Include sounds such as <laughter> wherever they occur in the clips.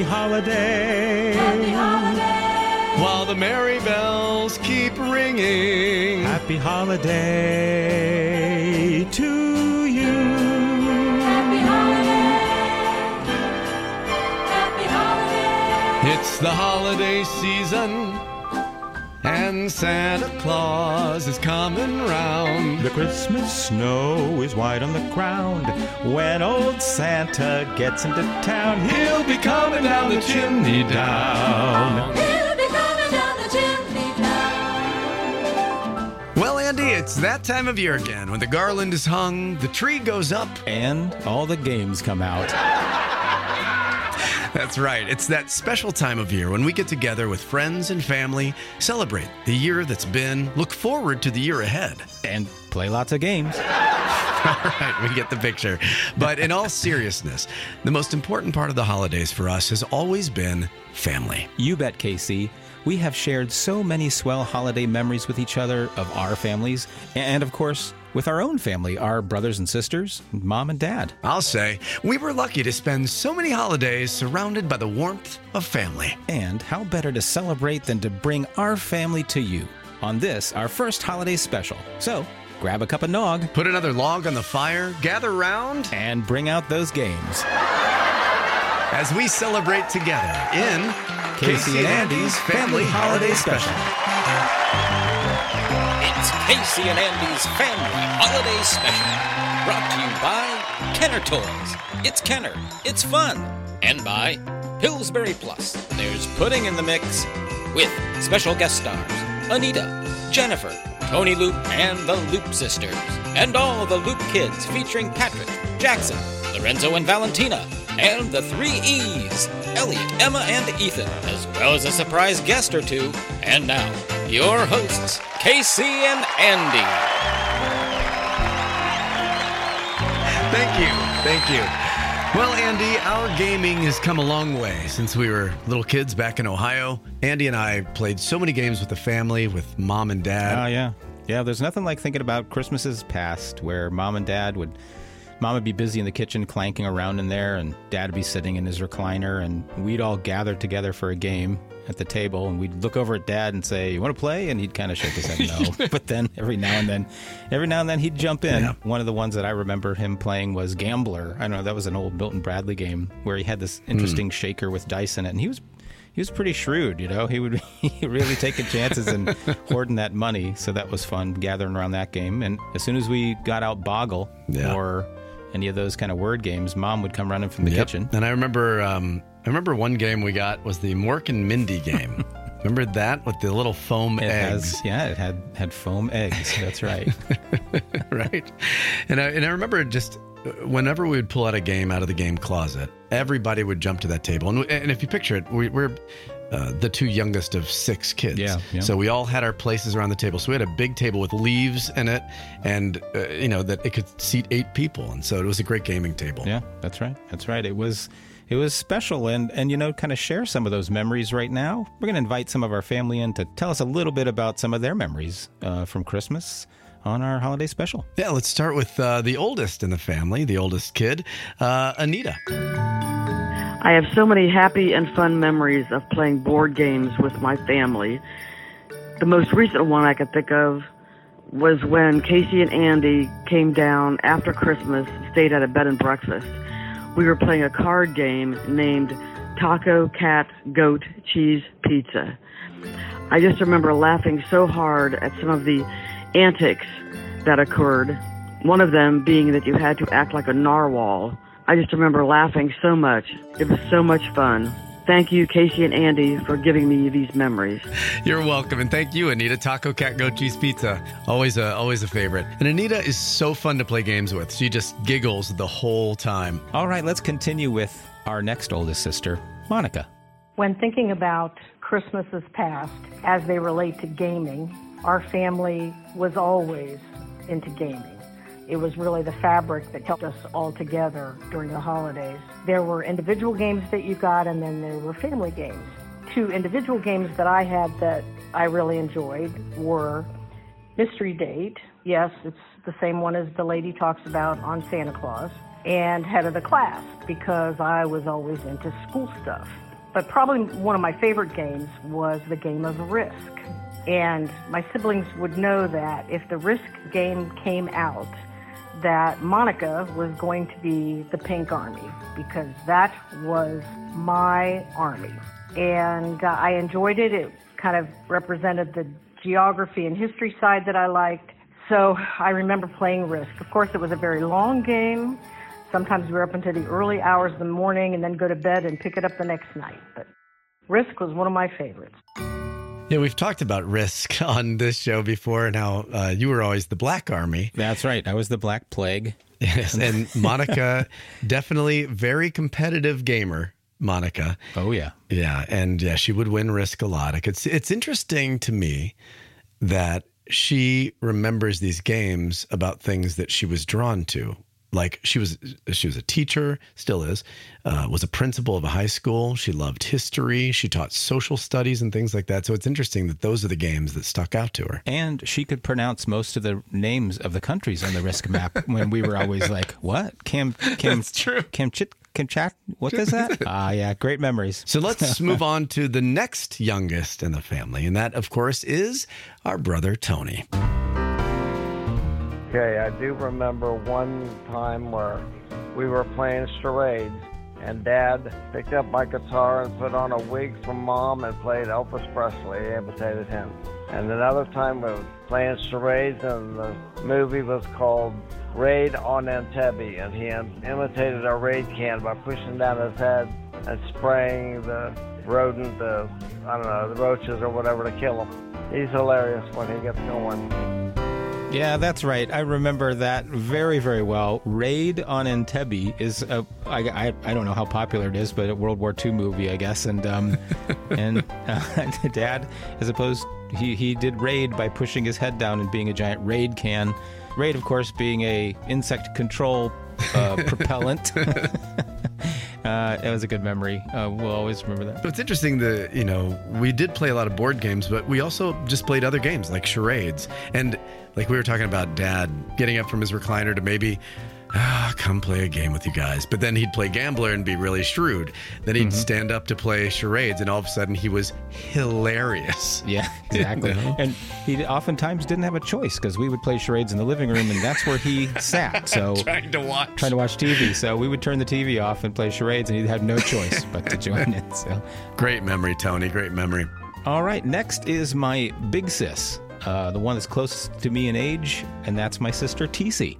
Happy holiday. Happy holiday. While the merry bells keep ringing. Happy holiday to you. Happy holiday. Happy holiday. It's the holiday season. And Santa Claus is coming round. The Christmas snow is white on the ground. When old Santa gets into town, he'll be coming down the chimney down. He'll be coming down the chimney down. Well, Andy, it's that time of year again. When the garland is hung, the tree goes up. And all the games come out. <laughs> That's right. It's that special time of year when we get together with friends and family, celebrate the year that's been, look forward to the year ahead. And play lots of games. <laughs> All right, we get the picture. But in all seriousness, the most important part of the holidays for us has always been family. You bet, KC. We have shared so many swell holiday memories with each other of our families, and of course, with our own family, our brothers and sisters, mom and dad. I'll say, we were lucky to spend so many holidays surrounded by the warmth of family. And how better to celebrate than to bring our family to you on this, our first holiday special. So, grab a cup of nog Put another log on the fire, gather round and bring out those games. as we celebrate together in KC and Andy's Family Holiday Special. It's KC and Andy's Family Holiday Special. Brought to you by Kenner Toys. It's Kenner. It's fun. And by Pillsbury Plus. There's pudding in the mix with special guest stars Anita, Jennifer, Tony Loop, and the Loop Sisters. And all the Loop kids featuring Patrick, Jackson, Lorenzo, and Valentina. And the three E's Elliot, Emma, and Ethan, as well as a surprise guest or two. And now, your hosts, KC and Andy. Thank you. Thank you. Well, Andy, our gaming has come a long way since we were little kids back in Ohio. Andy and I played so many games with the family, with mom and dad. Oh, dad. yeah. Yeah, there's nothing like thinking about Christmases past where mom and dad would. Mom would be busy in the kitchen clanking around in there, and dad would be sitting in his recliner, and we'd all gather together for a game at the table, and we'd look over at dad and say, You want to play? And he'd kind of shake his head no. <laughs> but then every now and then, every now and then he'd jump in. Yeah. One of the ones that I remember him playing was Gambler. I don't know, that was an old Milton Bradley game where he had this hmm. interesting shaker with dice in it, and he was he was pretty shrewd, you know. He would <laughs> be really taking chances and <laughs> hoarding that money. So that was fun gathering around that game. And as soon as we got out Boggle Yeah. or any of those kind of word games, Mom would come running from the Yep. kitchen. And I remember, um, I remember one game we got was the Mork and Mindy game. <laughs> remember that with the little foam It eggs, has, yeah, it had had foam eggs. That's right. <laughs> right? And I and I remember just uh, whenever we would pull out a game out of the game closet, everybody would jump to that table. And, and if you picture it, we, we're uh, the two youngest of six kids. Yeah, yeah. So we all had our places around the table. So we had a big table with leaves in it, and uh, you know that it could seat eight people, and so it was a great gaming table. Yeah, that's right. That's right. It was it was special and and you know kind of share some of those memories right now. We're going to invite some of our family in to tell us a little bit about some of their memories uh, from Christmas on our holiday special. Yeah, let's start with uh, the oldest in the family, the oldest kid, uh, Anita. I have so many happy and fun memories of playing board games with my family. The most recent one I could think of was when KC and Andy came down after Christmas, stayed at a bed and breakfast. We were playing a card game named Taco, Cat, Goat, Cheese, Pizza. I just remember laughing so hard at some of the antics that occurred. One of them being that you had to act like a narwhal. I just remember laughing so much. It was so much fun. Thank you, KC and Andy, for giving me these memories. You're welcome, and thank you, Anita. Taco Cat Goat Cheese Pizza, always a always a favorite. And Anita is so fun to play games with. She just giggles the whole time. All right, let's continue with our next oldest sister, Monica. When thinking about Christmases past as they relate to gaming, our family was always into gaming. It was really the fabric that kept us all together during the holidays. There were individual games that you got, and then there were family games. Two individual games that I had that I really enjoyed were Mystery Date. Yes, it's the same one as the lady talks about on Santa Claus. And Head of the Class, because I was always into school stuff. But probably one of my favorite games was the game of Risk. And my siblings would know that if the Risk game came out, that Monica was going to be the Pink Army because that was my army. And uh, I enjoyed it. It kind of represented the geography and history side that I liked. So I remember playing Risk. Of course, it was a very long game. Sometimes we were up into the early hours of the morning and then go to bed and pick it up the next night. But Risk was one of my favorites. Yeah, we've talked about Risk <laughs> on this show before and how uh, you were always the Black Army. That's right. I was the Black Plague. Yes, and <laughs> Monica, definitely very competitive gamer. Monica. Oh yeah. Yeah, and yeah, she would win Risk a lot. It's it's interesting to me that she remembers these games about things that she was drawn to. Like she was she was a teacher, still is, uh, was a principal of a high school. She loved history. She taught social studies and things like that. So it's interesting that those are the games that stuck out to her. And she could pronounce most of the names of the countries on the risk map <laughs> when we were always like, "What? Cam Cam That's true. Kamchit Kamchat? What is that?" <laughs> Ah, yeah, great memories. So let's <laughs> move on to the next youngest in the family, and that, of course, is our brother Tony. Okay, I do remember one time where we were playing charades, and Dad picked up my guitar and put on a wig from Mom and played Elvis Presley, imitated him. And another time we were playing charades, and the movie was called Raid on Entebbe, and he imitated a raid can by pushing down his head and spraying the rodent, the I don't know, the roaches or whatever to kill him. He's hilarious when he gets going. Yeah, that's right. I remember that very, very well. Raid on Entebbe is a I, I, I don't know how popular it is, but a World War II movie, I guess. And um, <laughs> and uh, <laughs> Dad, as opposed, he he did raid by pushing his head down and being a giant raid can. Raid, of course, being a insect control uh, <laughs> propellant. Uh, it was a good memory. Uh, we'll always remember that. So it's interesting that, you know, we did play a lot of board games, but we also just played other games like charades. And like we were talking about dad getting up from his recliner to maybe, ah, come play a game with you guys. But then he'd play gambler and be really shrewd. Then he'd stand up to play charades, and all of a sudden he was hilarious. <laughs> Yeah, <laughs> exactly. No. And he oftentimes didn't have a choice because we would play charades in the living room, and that's where he sat. <laughs> So Trying to watch. trying to watch TV. So we would turn the TV off and play charades, and he'd have no choice but to join it. So, Great memory, Tony. Great memory. all right, next is my big sis, uh, the one that's closest to me in age, and that's my sister TC.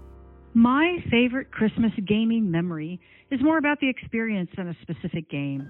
My favorite Christmas gaming memory is more about the experience than a specific game.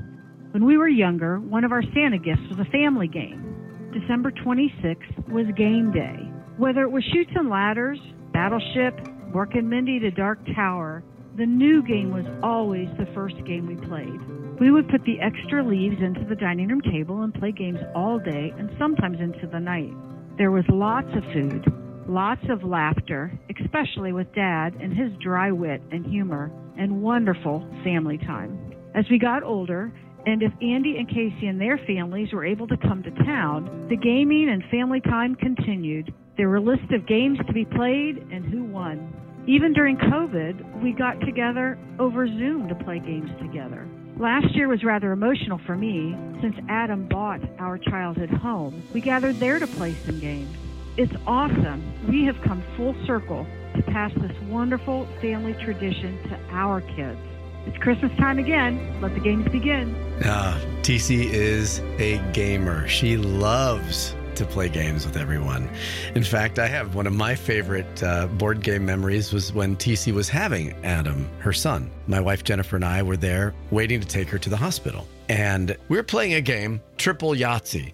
When we were younger, one of our Santa gifts was a family game. December 26th was game day. Whether it was Chutes and Ladders, Battleship, Mork and Mindy to Dark Tower, the new game was always the first game we played. We would put the extra leaves into the dining room table and play games all day and sometimes into the night. There was lots of food, lots of laughter, especially with Dad and his dry wit and humor, and wonderful family time. As we got older, and if Andy and KC and their families were able to come to town, the gaming and family time continued. There were lists of games to be played and who won. Even during COVID, we got together over Zoom to play games together. Last year was rather emotional for me since Adam bought our childhood home. We gathered there to play some games. It's awesome. We have come full circle to pass this wonderful family tradition to our kids. It's Christmas time again. Let the games begin. Ah, TC is a gamer. She loves to play games with everyone. In fact, I have one of my favorite uh, board game memories was when TC was having Adam, her son. My wife Jennifer and I were there waiting to take her to the hospital. And we were playing a game, Triple Yahtzee.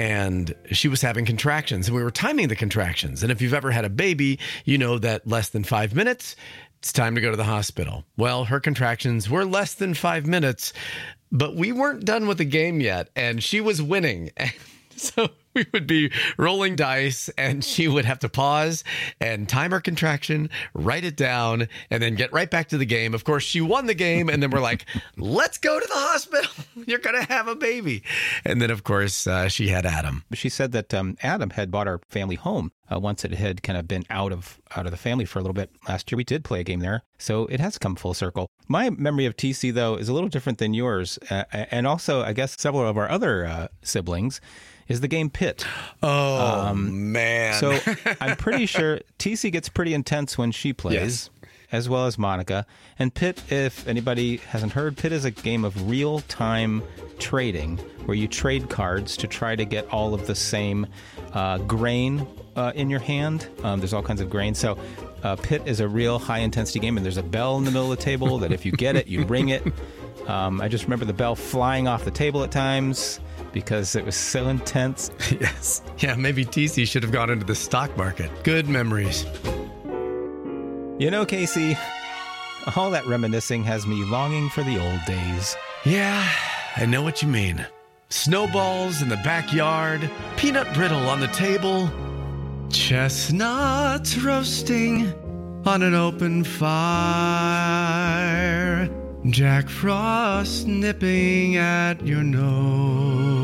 And she was having contractions, and we were timing the contractions. And if you've ever had a baby, you know that less than five minutes, it's time to go to the hospital. Well, her contractions were less than five minutes, but we weren't done with the game yet, and she was winning. <laughs> so <laughs> we would be rolling dice and she would have to pause and time her contraction, write it down, and then get right back to the game. Of course, she won the game, and then we're like, <laughs> let's go to the hospital. <laughs> You're going to have a baby. And then, of course, uh, she had Adam. She said that um, Adam had bought our family home uh, once it had kind of been out of out of the family for a little bit. Last year we did play a game there, so it has come full circle. My memory of TC though is a little different than yours, uh, and also I guess several of our other uh, siblings. Is the game Pit? Oh, man. So <laughs> I'm pretty sure TC gets pretty intense when she plays, Yes. as well as Monica. And Pit, if anybody hasn't heard, Pit is a game of real time trading where you trade cards to try to get all of the same uh, grain uh, in your hand. Um, there's all kinds of grain. So uh, Pit is a real high intensity game, and there's a bell in the middle of the table that if you get it, you ring it. <laughs> Um, I just remember the bell flying off the table at times because it was so intense. <laughs> yes. Yeah, maybe TC should have gone into the stock market. Good memories. You know, KC, all that reminiscing has me longing for the old days. Yeah, I know what you mean. Snowballs in the backyard, peanut brittle on the table, chestnuts roasting on an open fire, Jack Frost nipping at your nose.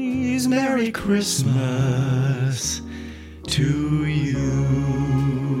Merry Christmas to you.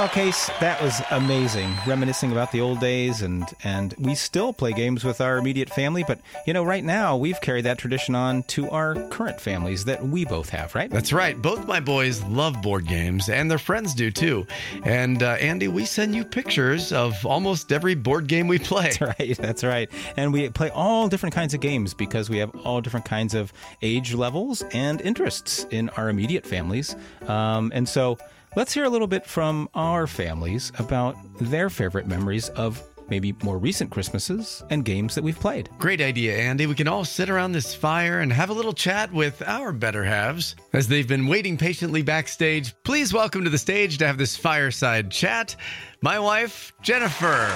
Well, Case, that was amazing. Reminiscing about the old days, and and we still play games with our immediate family. But you know, right now we've carried that tradition on to our current families that we both have. Right? That's right. Both my boys love board games, and their friends do too. And uh, Andy, we send you pictures of almost every board game we play. That's right. That's right. And we play all different kinds of games because we have all different kinds of age levels and interests in our immediate families. Um, and so let's hear a little bit from our families about their favorite memories of maybe more recent Christmases and games that we've played. Great idea, Andy. We can all sit around this fire and have a little chat with our better halves. As they've been waiting patiently backstage, please welcome to the stage to have this fireside chat my wife, Jennifer.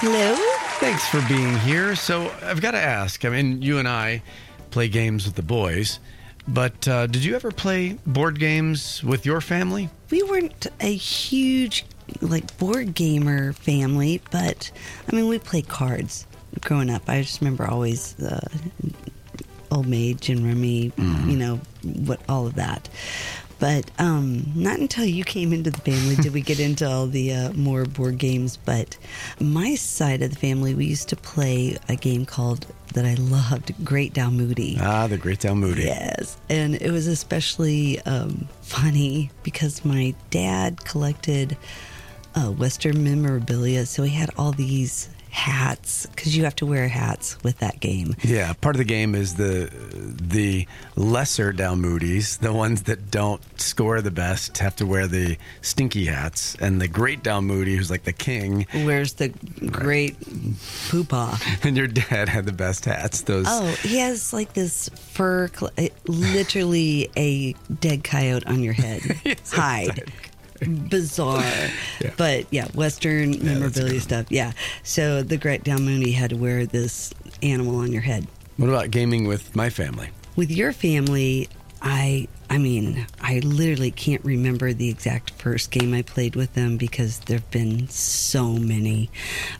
Hello. Thanks for being here. So I've got to ask. I mean, you and I play games with the boys, but uh, did you ever play board games with your family? We weren't a huge like board gamer family, but I mean, we played cards growing up. I just remember always uh, Old Maid and Rummy, you know, what all of that. But um, not until you came into the family did we get into all the uh, more board games. But my side of the family, we used to play a game called that I loved, Great Dalmuti. Ah, the Great Dalmuti. Yes, and it was especially um, funny because my dad collected uh, Western memorabilia, so he had all these hats because you have to wear hats with that game. Yeah, part of the game is the the lesser Dalmutis, the ones that don't score the best, have to wear the stinky hats, and the great Dalmuti, who's like the king, wears the great poopah? and your dad had the best hats. Those Oh, he has like this fur, literally a dead coyote on your head. <laughs> Hide. Bizarre. But yeah, Western memorabilia stuff. Yeah. So the Great Dalmuti had to wear this animal on your head. What about gaming with my family? With your family, I I mean, I literally can't remember the exact first game I played with them because there've been so many.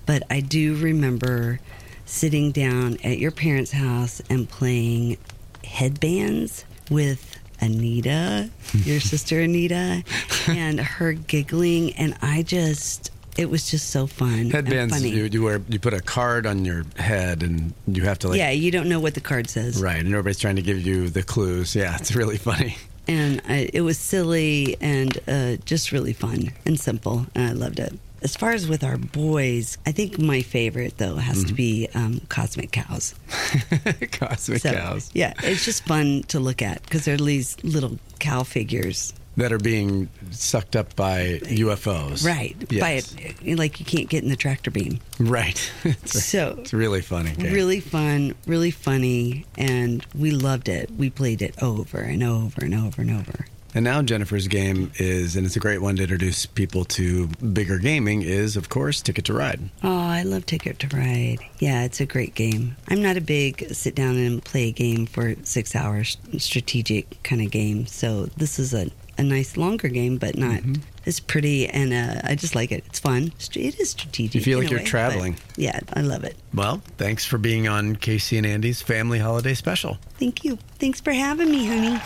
But I do remember sitting down at your parents' house and playing headbands with Anita, your <laughs> sister Anita, and her giggling and I just it was just so fun. and Headbands. funny. You, you wear you put a card on your head, and you have to like yeah, you don't know what the card says. right, and everybody's trying to give you the clues. Yeah, it's really funny. and I, it was silly and uh, just really fun and simple, and I loved it. As far as with our boys, I think my favorite though has Mm-hmm. to be um, Cosmic Cows. <laughs> Cosmic So, cows yeah, it's just fun to look at because they're these little cow figures, that are being sucked up by UFOs. right? Yes. By it, like you can't get in the tractor beam. Right. <laughs> it's, So it's really funny. game. really fun, really funny, and we loved it. We played it over and over and over and over. And now Jennifer's game is, and it's a great one to introduce people to bigger gaming. Is of course Ticket to Ride. Oh, I love Ticket to Ride. Yeah, it's a great game. I'm not a big sit down and play a game for six hours strategic kind of game. So this is a, a nice longer game, but not. Mm-hmm. It's pretty, and uh, I just like it. It's fun. It is strategic. You feel like you're way, traveling. Yeah, I love it. Well, thanks for being on KC and Andy's Family Holiday Special. Thank you. Thanks for having me, honey.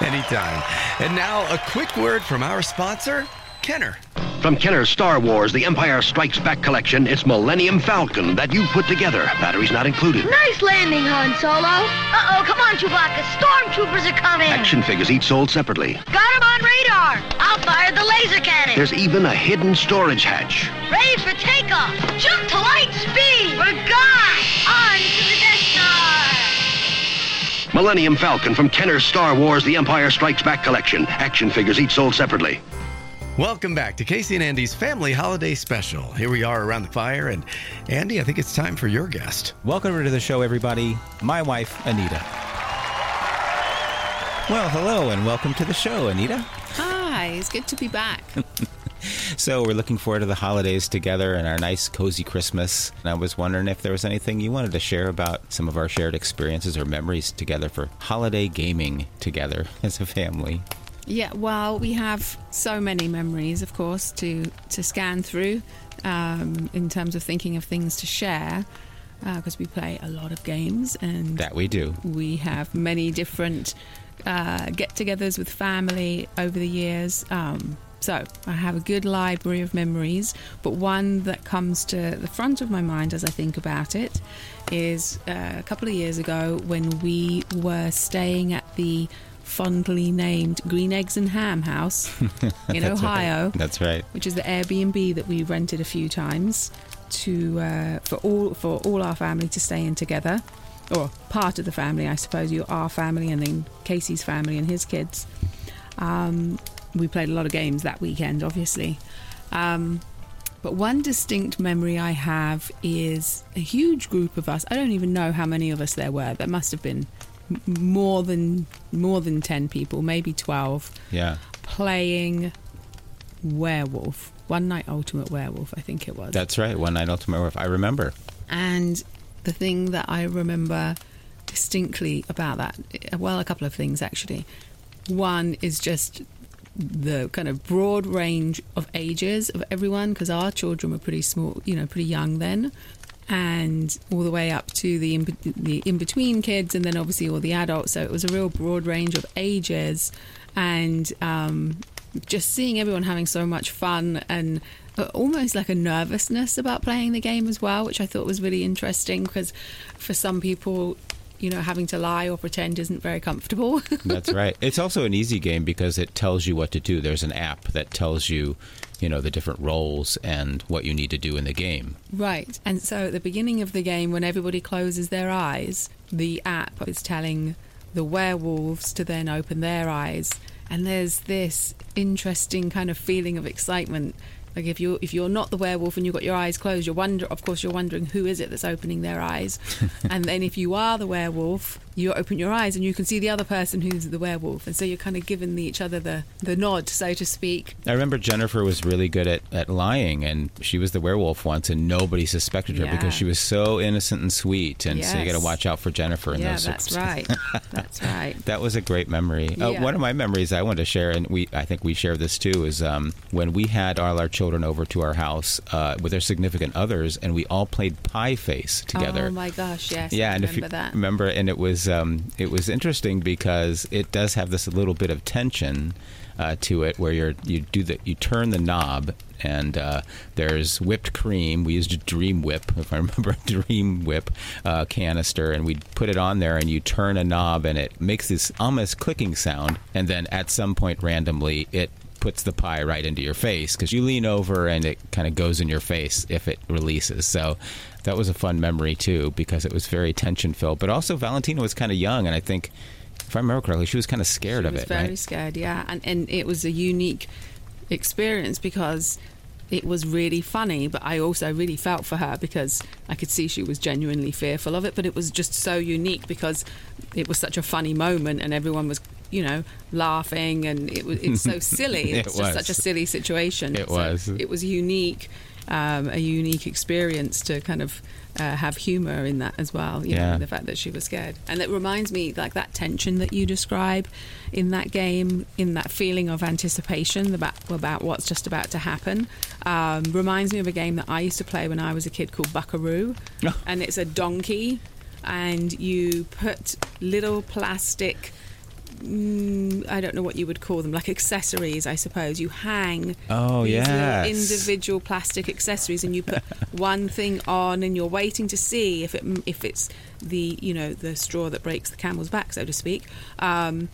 <laughs> Anytime. And now a quick word from our sponsor, Kenner. From Kenner's Star Wars The Empire Strikes Back collection, it's Millennium Falcon that you've put together. Batteries not included. Nice landing, Han Solo. Uh-oh, come on, Chewbacca. Stormtroopers are coming. Action figures each sold separately. Got him on radar. I'll fire the laser cannon. There's even a hidden storage hatch. Ready for takeoff. Jump to light speed. We're gone. On to the Death Star. Millennium Falcon from Kenner's Star Wars The Empire Strikes Back collection. Action figures each sold separately. Welcome back to KC and Andy's Family Holiday Special. Here we are around the fire, and Andy, I think it's time for your guest. Welcome to the show, everybody. My wife, Anita. Well, hello, and welcome to the show, Anita. Hi, it's good to be back. <laughs> So, we're looking forward to the holidays together and our nice, cozy Christmas. And I was wondering if there was anything you wanted to share about some of our shared experiences or memories together for holiday gaming together as a family. Yeah, well, we have so many memories, of course, to to scan through um, in terms of thinking of things to share, because we play a lot of games and That we do. we have many different uh, get-togethers with family over the years. Um, so I have a good library of memories, but one that comes to the front of my mind as I think about it is uh, a couple of years ago when we were staying at the fondly named Green Eggs and Ham House <laughs> in That's right. Ohio That's right. which is the Airbnb that we rented a few times to uh, for all for all our family to stay in together, or part of the family, I suppose. You our family and then KC's family and his kids. Um, we played a lot of games that weekend, obviously. Um, but one distinct memory I have is a huge group of us. I don't even know how many of us there were. There must have been more than more than ten people, maybe twelve Yeah. playing werewolf. One Night Ultimate Werewolf, I think it was. That's right. One Night Ultimate Werewolf. I remember. And the thing that I remember distinctly about that, well, a couple of things actually. One is just the kind of broad range of ages of everyone, because our children were pretty small, you know, pretty young then, and all the way up to the in, the in between kids, and then obviously all the adults. So it was a real broad range of ages, and um, just seeing everyone having so much fun and uh, almost like a nervousness about playing the game as well, which I thought was really interesting because for some people, you know, having to lie or pretend isn't very comfortable. <laughs> That's right. It's also an easy game because it tells you what to do. There's an app that tells you, you know, the different roles and what you need to do in the game. Right. And so at the beginning of the game, when everybody closes their eyes, the app is telling the werewolves to then open their eyes. And there's this interesting kind of feeling of excitement. Like if you if you're not the werewolf and you've got your eyes closed, you're wonder of course you're wondering who is it that's opening their eyes. <laughs> and then if you are the werewolf, you open your eyes and you can see the other person who's the werewolf. And so you're kind of giving the, each other the, the nod, so to speak. I remember Jennifer was really good at, at lying, and she was the werewolf once, and nobody suspected her Yeah. because she was so innocent and sweet. And so you got to watch out for Jennifer in yeah, those that's right. <laughs> That's right. That was a great memory. Uh, one of my memories I wanted to share, and we I think we share this too, is um, when we had all our children over to our house uh, with their significant others, and we all played Pie Face together. Oh my gosh, yes. yeah, I and remember if you that. remember, and it was um, it was interesting because it does have this little bit of tension uh, to it, where you're you do the you turn the knob. And uh, there's whipped cream. We used a Dream Whip, <laughs> if I remember, Dream Whip uh, canister, and we put it on there, and you turn a knob, and it makes this almost clicking sound. And then at some point, randomly, it puts the pie right into your face because you lean over and it kind of goes in your face if it releases. So that was a fun memory too because it was very tension filled. But also Valentina was kind of young, and I think if I remember correctly, she was kind of scared She of was it. very right? scared, yeah, and and it was a unique experience because it was really funny, but I also really felt for her because I could see she was genuinely fearful of it. But it was just so unique because it was such a funny moment, and everyone was, you know, laughing, and it was it's so <laughs> silly. It It's just such a silly situation. It So was. It was unique, um, a unique experience to kind of. Uh, have humor in that as well, you Yeah. know, the fact that she was scared. And it reminds me, like that tension that you describe in that game, in that feeling of anticipation about, about what's just about to happen, um, reminds me of a game that I used to play when I was a kid called Buckaroo. <laughs> and it's a donkey, and you put little plastic. Mm, I don't know what you would call them, like accessories, I suppose. You hang Oh, these little individual plastic accessories, and you put <laughs> one thing on, and you're waiting to see if it if it's the you know the straw that breaks the camel's back, so to speak. Um,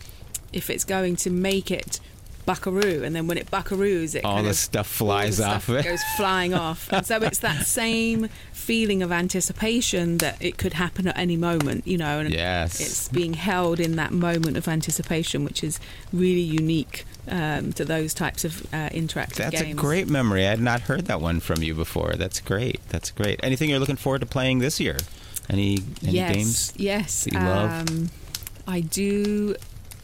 if it's going to make it buckaroo, and then when it buckaroos, it All kind the of- stuff the flies stuff off it. goes flying <laughs> off, and so it's that same feeling of anticipation that it could happen at any moment, you know, and Yes. it's being held in that moment of anticipation, which is really unique um, to those types of uh, interactive That's games. a great memory. I had not heard that one from you before. That's great. That's great. Anything you're looking forward to playing this year? Any any yes, games? Yes, that you love? Um, I do.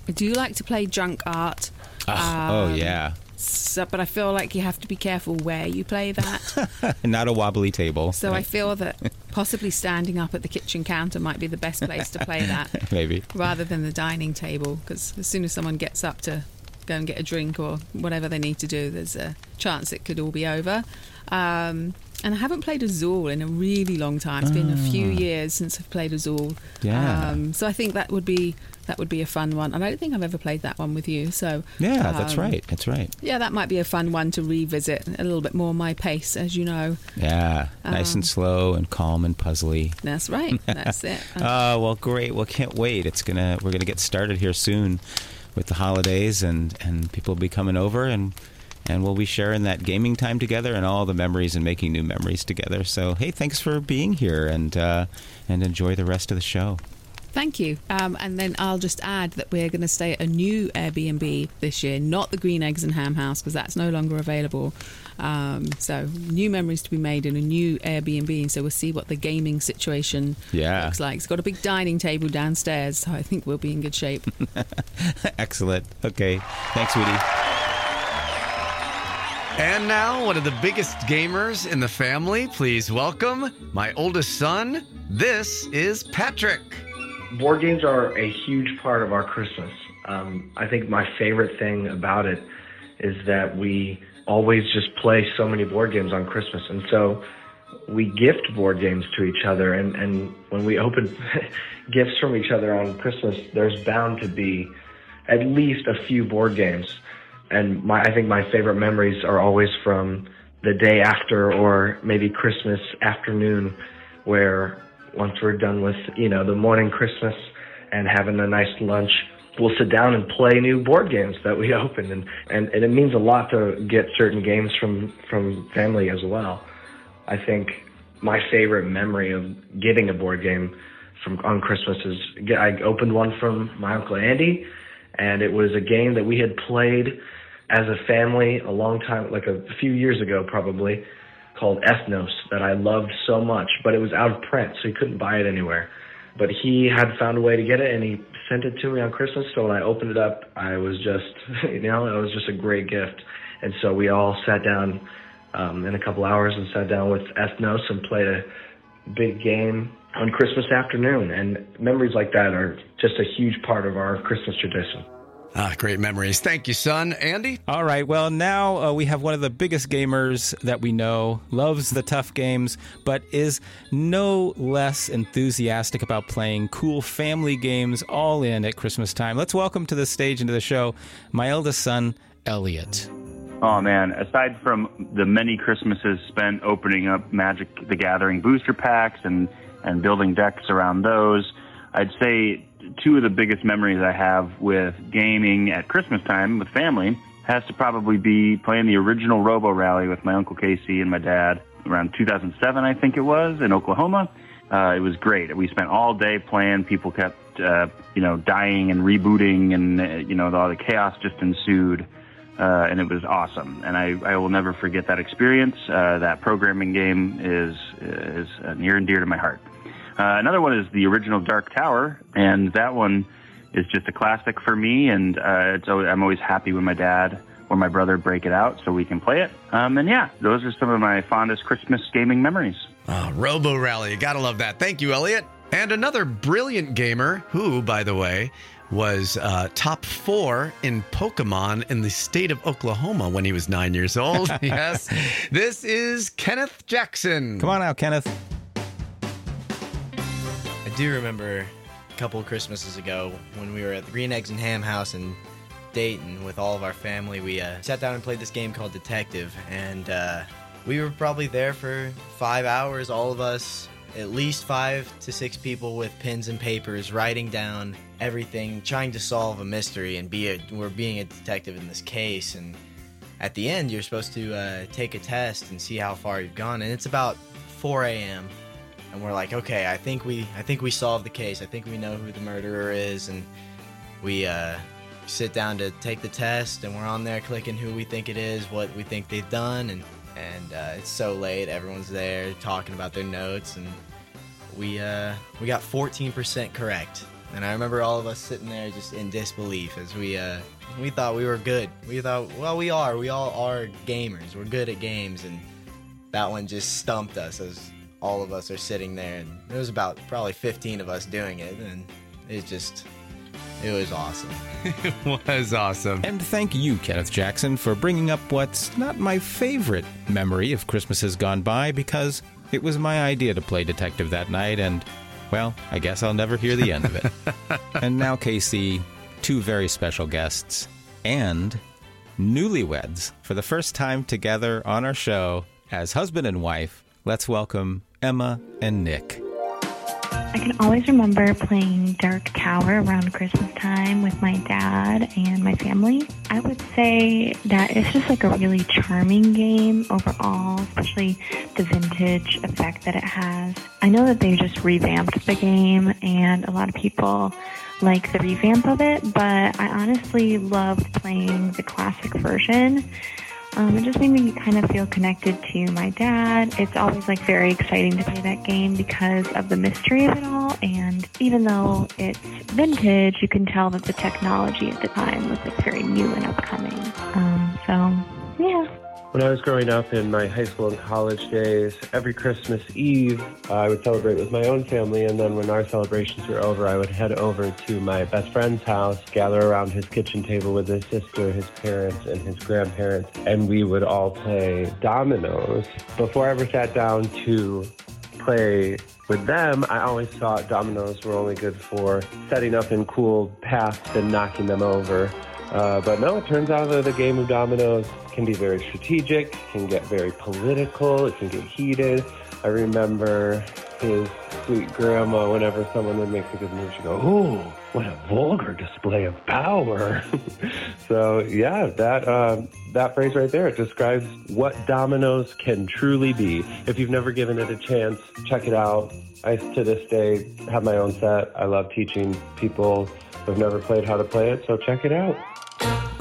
I do like to play junk art. Ah, oh Um, yeah, So, but I feel like you have to be careful where you play that. <laughs> not a wobbly table. so I feel that possibly standing up at the kitchen counter might be the best place to play that, <laughs> maybe. rather than the dining table. Because as soon as someone gets up to go and get a drink or whatever they need to do, there's a chance it could all be over. Um, and I haven't played Azul in a really long time. It's been a few Ah. years since I've played Azul. Yeah. Um, so I think that would be that would be a fun one. And I don't think I've ever played that one with you. So Yeah, that's um, right. That's right. Yeah, that might be a fun one to revisit a little bit more my pace, as you know. Yeah, nice Um, and slow and calm and puzzly. That's right. <laughs> That's it. <laughs> Oh well, great. Well, can't wait. It's gonna we're gonna get started here soon with the holidays, and and people will be coming over, and and we'll be sharing that gaming time together and all the memories and making new memories together. So hey, thanks for being here, and uh, and enjoy the rest of the show. Thank you. Um, and then I'll just add that we're going to stay at a new Airbnb this year, not the Green Eggs and Ham House, because that's no longer available. Um, so, new memories to be made in a new Airbnb. And so, we'll see what the gaming situation Yeah. looks like. It's got a big dining table downstairs, so I think we'll be in good shape. <laughs> Excellent. Okay, thanks, Woody. And now, one of the biggest gamers in the family. Please welcome my oldest son. This is Patrick. Board games are a huge part of our Christmas. Um, I think my favorite thing about it is that we always just play so many board games on Christmas. And so we gift board games to each other. And, and when we open <laughs> gifts from each other on Christmas, there's bound to be at least a few board games. And my, I think my favorite memories are always from the day after or maybe Christmas afternoon where once we're done with, you know, the morning Christmas and having a nice lunch, we'll sit down and play new board games that we <laughs> opened and, and, and it means a lot to get certain games from, from family as well. I think my favorite memory of getting a board game from on Christmas is I opened one from my uncle Andy and it was a game that we had played as a family a long time, like a few years ago probably, called Ethnos that I loved so much, but it was out of print, so you couldn't buy it anywhere. But he had found a way to get it, and he sent it to me on Christmas. So when I opened it up, I was just, <laughs> you know, it was just a great gift. And so we all sat down um, in a couple hours and sat down with Ethnos and played a big game on Christmas afternoon. And memories like that are just a huge part of our Christmas tradition. Ah, great memories. Thank you, son. Andy? All right. Well, now uh, we have one of the biggest gamers that we know, loves the tough games, but is no less enthusiastic about playing cool family games all in at Christmas time. Let's welcome to the stage and to the show my eldest son, Elliot. Oh man, aside from the many Christmases spent opening up Magic the Gathering booster packs and, and building decks around those, I'd say two of the biggest memories I have with gaming at Christmas time with family has to probably be playing the original Robo Rally with my Uncle KC and my dad around 2007, I think it was, in Oklahoma. Uh, it was great. We spent all day playing. People kept, uh, you know, dying and rebooting, and uh, you know, all the chaos just ensued, uh, and it was awesome. And I, I will never forget that experience. Uh, that programming game is is near and dear to my heart. Uh, another one is the original Dark Tower, and that one is just a classic for me. And uh, it's always, I'm always happy when my dad or my brother break it out so we can play it. Um, and yeah, those are some of my fondest Christmas gaming memories. Oh, Robo Rally. You gotta love that. Thank you, Elliot. And another brilliant gamer who, by the way, was uh, top four in Pokemon in the state of Oklahoma when he was nine years old. <laughs> yes. This is Kenneth Jackson. Come on out, Kenneth. I do remember a couple Christmases ago when we were at the Green Eggs and Ham House in Dayton with all of our family. We uh, sat down and played this game called Detective, and uh, we were probably there for five hours, all of us, at least five to six people with pens and papers, writing down everything, trying to solve a mystery, and be a, we're being a detective in this case. And at the end, you're supposed to uh, take a test and see how far you've gone. And it's about 4 a.m. and we're like, okay, I think we, I think we solved the case. I think we know who the murderer is, and we uh, sit down to take the test, and we're on there clicking who we think it is, what we think they've done, and and uh, it's so late. Everyone's there talking about their notes, and we uh, we got 14% correct. And I remember all of us sitting there just in disbelief as we uh, we thought we were good. We thought, well, we are. We all are gamers. We're good at games, and that one just stumped us all of us are sitting there. And there was about probably 15 of us doing it, and it just it was awesome. <laughs> it was awesome. And thank you, Kenneth Jackson, for bringing up what's not my favorite memory of Christmas has gone by because it was my idea to play detective that night, and, well, I guess I'll never hear the end of it. <laughs> and now, KC, two very special guests and newlyweds for the first time together on our show as husband and wife. Let's welcome Emma and Nick. I can always remember playing Dark Tower around Christmas time with my dad and my family. I would say that it's just like a really charming game overall, especially the vintage effect that it has. I know that they just revamped the game and a lot of people like the revamp of it, but I honestly loved playing the classic version. Um, it just made me kind of feel connected to my dad. It's always like very exciting to play that game because of the mystery of it all. And even though it's vintage, you can tell that the technology at the time was like very new and upcoming. Um, so, yeah. When I was growing up in my high school and college days, every Christmas Eve, I would celebrate with my own family, and then when our celebrations were over, I would head over to my best friend's house, gather around his kitchen table with his sister, his parents, and his grandparents, and we would all play dominoes. Before I ever sat down to play with them, I always thought dominoes were only good for setting up in cool paths and knocking them over. Uh, but no, it turns out that the game of dominoes can be very strategic, can get very political, it can get heated. I remember his sweet grandma, whenever someone would make a good move, she'd go, Ooh, what a vulgar display of power. <laughs> so, yeah, that, uh, that phrase right there, it describes what dominoes can truly be. If you've never given it a chance, check it out. I, to this day, have my own set. I love teaching people who've never played how to play it, so check it out.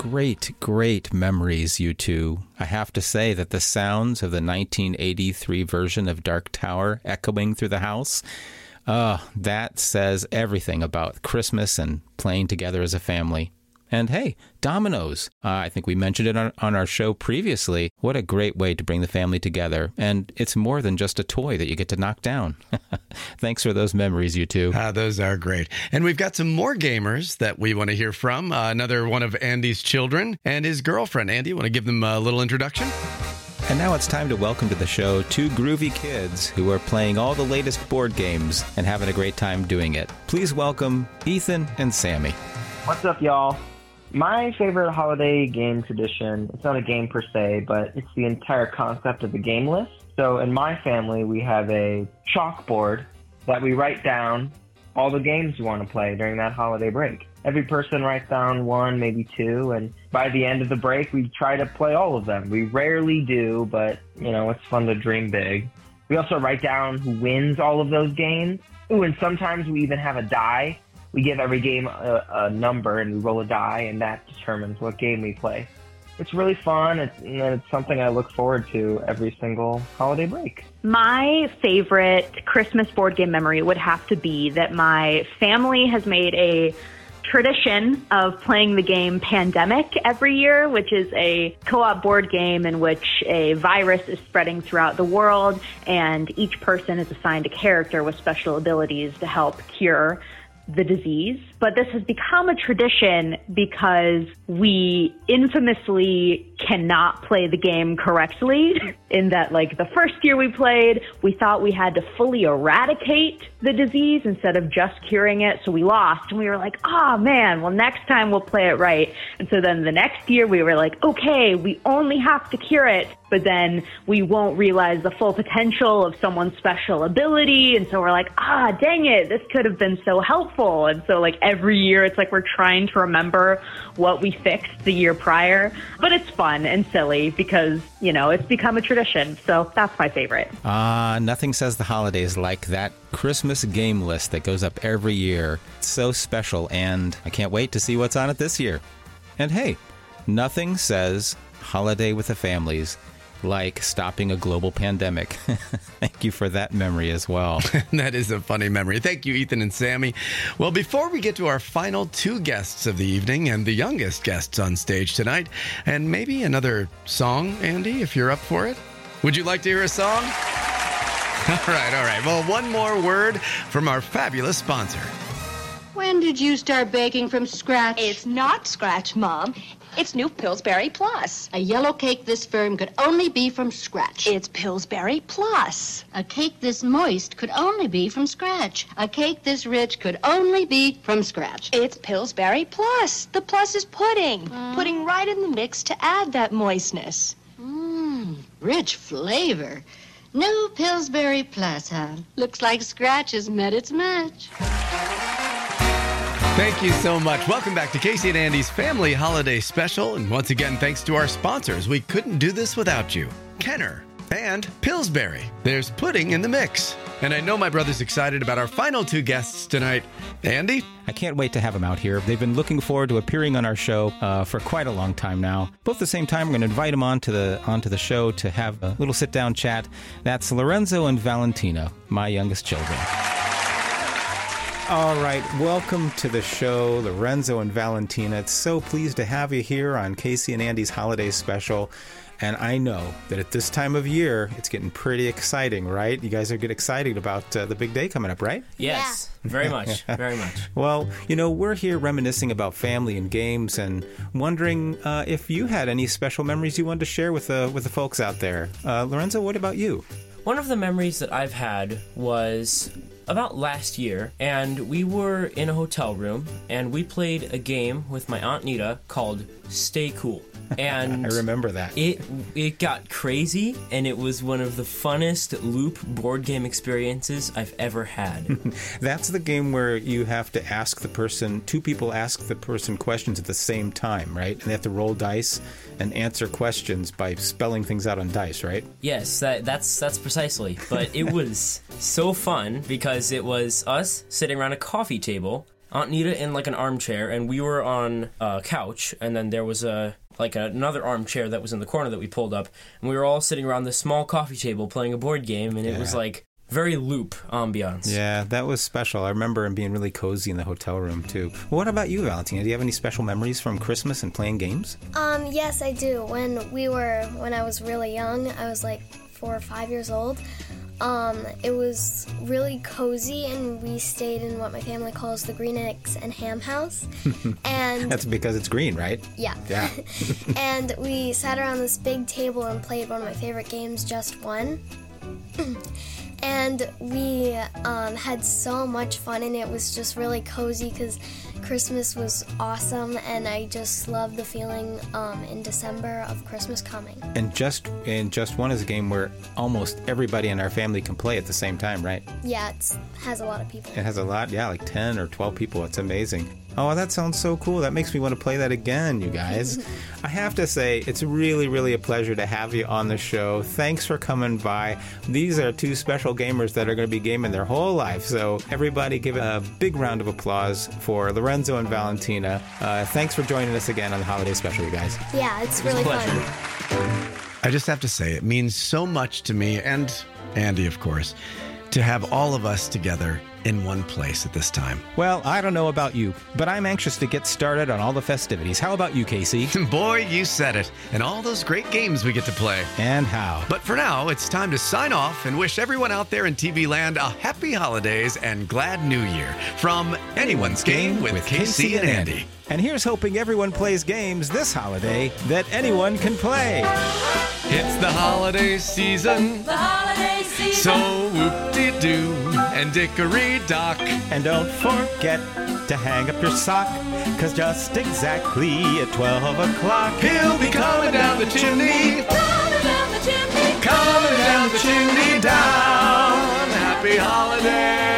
Great, great memories, you two. I have to say that the sounds of the 1983 version of Dark Tower echoing through the house, uh, that says everything about Christmas and playing together as a family. And hey, dominoes. Uh, I think we mentioned it on, on our show previously. What a great way to bring the family together. And it's more than just a toy that you get to knock down. <laughs> Thanks for those memories, you two. Ah, those are great. And we've got some more gamers that we want to hear from. Uh, another one of Andy's children and his girlfriend. Andy, want to give them a little introduction? And now it's time to welcome to the show two groovy kids who are playing all the latest board games and having a great time doing it. Please welcome Ethan and Sammy. What's up, y'all? My favorite holiday game tradition, it's not a game per se, but it's the entire concept of the game list. So in my family, we have a chalkboard that we write down all the games we want to play during that holiday break. Every person writes down one, maybe two, and by the end of the break, we try to play all of them. We rarely do, but you know, it's fun to dream big. We also write down who wins all of those games. Ooh, and sometimes we even have a die we give every game a, a, number and we roll a die, and that determines what game we play. It's really fun, it's, and it's something I look forward to every single holiday break. My favorite Christmas board game memory would have to be that my family has made a tradition of playing the game Pandemic every year, which is a co-op board game in which a virus is spreading throughout the world and each person is assigned a character with special abilities to help cure the disease. But this has become a tradition because we infamously cannot play the game correctly. <laughs> In that, like, the first year we played, we thought we had to fully eradicate the disease instead of just curing it. So we lost and we were like, oh man, well, next time we'll play it right. And so then the next year we were like, okay, we only have to cure it but then we won't realize the full potential of someone's special ability. And so we're like, ah, dang it, this could have been so helpful. And so like every year it's like we're trying to remember what we fixed the year prior. But it's fun and silly because, you know, it's become a tradition. So that's my favorite. Ah, uh, nothing says the holidays like that Christmas game list that goes up every year. It's so special and I can't wait to see what's on it this year. And hey, nothing says holiday with the families like stopping a global pandemic. <laughs> Thank you for that memory as well. <laughs> that is a funny memory. Thank you, Ethan and Sammy. Well, before we get to our final two guests of the evening and the youngest guests on stage tonight, and maybe another song, Andy, if you're up for it, would you like to hear a song? <laughs> All right, all right. Well, one more word from our fabulous sponsor. When did you start baking from scratch? It's not scratch, Mom. It's new Pillsbury Plus. A yellow cake this firm could only be from scratch. It's Pillsbury Plus. A cake this moist could only be from scratch. A cake this rich could only be from scratch. It's Pillsbury Plus. The plus is pudding. Mm. Pudding right in the mix to add that moistness. Mmm, rich flavor. New Pillsbury Plus, huh? Looks like scratch has met its match. Thank you so much. Welcome back to KC and Andy's Family Holiday Special. And once again, thanks to our sponsors. We couldn't do this without you. Kenner and Pillsbury. There's pudding in the mix. And I know my brother's excited about our final two guests tonight. Andy? I can't wait to have them out here. They've been looking forward to appearing on our show uh, for quite a long time now. Both at the same time, we're going to invite them onto the onto the show to have a little sit down chat. That's Lorenzo and Valentina, my youngest children. All right, welcome to the show, Lorenzo and Valentina. It's so pleased to have you here on KC and Andy's holiday special. And I know that at this time of year, it's getting pretty exciting, right? You guys are getting excited about uh, the big day coming up, right? Yes, very much, <laughs> very much. Well, you know, we're here reminiscing about family and games and wondering uh, if you had any special memories you wanted to share with the, with the folks out there. Uh, Lorenzo, what about you? One of the memories that I've had was about last year, and we were in a hotel room and we played a game with my aunt Nita called Stay Cool. <laughs> And I remember that. It it got crazy, and it was one of the funnest loop board game experiences I've ever had. <laughs> That's the game where you have to ask the person, two people ask the person questions at the same time, right? And they have to roll dice and answer questions by spelling things out on dice, right? Yes, that, that's that's precisely. But it <laughs> was so fun because it was us sitting around a coffee table, Aunt Nita in like an armchair, and we were on a couch, and then there was a like another armchair that was in the corner that we pulled up, and we were all sitting around this small coffee table playing a board game, and it was like very loop ambiance. Yeah, that was special. I remember him being really cozy in the hotel room, too. What about you, Valentina? Do you have any special memories from Christmas and playing games? Um, yes, I do. When we were, when I was really young, I was like four or five years old. Um, it was really cozy, and we stayed in what my family calls the Green Eggs and Ham House. <laughs> And That's because it's green, right? yeah, Yeah. <laughs> and we sat around this big table and played one of my favorite games, Just One. <clears throat> and we um, had so much fun, and it was just really cozy because Christmas was awesome, and I just love the feeling um, in December of Christmas coming. and just and just one is a game where almost everybody in our family can play at the same time, right? Yeah, it has a lot of people. It has a lot, yeah, like 10 or 12 people. It's amazing. Oh, that sounds so cool. That makes me want to play that again, you guys. <laughs> I have to say, it's really, really a pleasure to have you on the show. Thanks for coming by. These are two special gamers that are going to be gaming their whole life. So, everybody give a big round of applause for Lorenzo and Valentina. Uh, thanks for joining us again on the holiday special, you guys. Yeah, it's It a really pleasure. fun. I just have to say, it means so much to me and Andy, of course, to have all of us together in one place at this time. Well, I don't know about you, but I'm anxious to get started on all the festivities. How about you, KC? <laughs> Boy, you said it. And all those great games we get to play. And how. But for now, it's time to sign off and wish everyone out there in TV land a happy holidays and glad new year from Anyone's Game with, KC and Andy. And here's hoping everyone plays games this holiday that anyone can play. It's the holiday season. The holiday season. So whoop-de-doo and dickory-dock. And don't forget to hang up your sock, cause just exactly at 12 o'clock, He'll be coming down the chimney. Coming down the chimney. Coming down the chimney down. Happy holiday.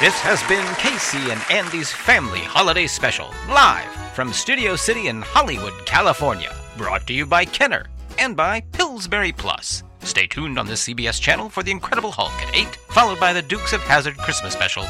This has been KC and Andy's Family Holiday Special, live from Studio City in Hollywood, California. Brought to you by Kenner and by Pillsbury Plus. Stay tuned on the CBS channel for The Incredible Hulk at 8, followed by the Dukes of Hazzard Christmas Special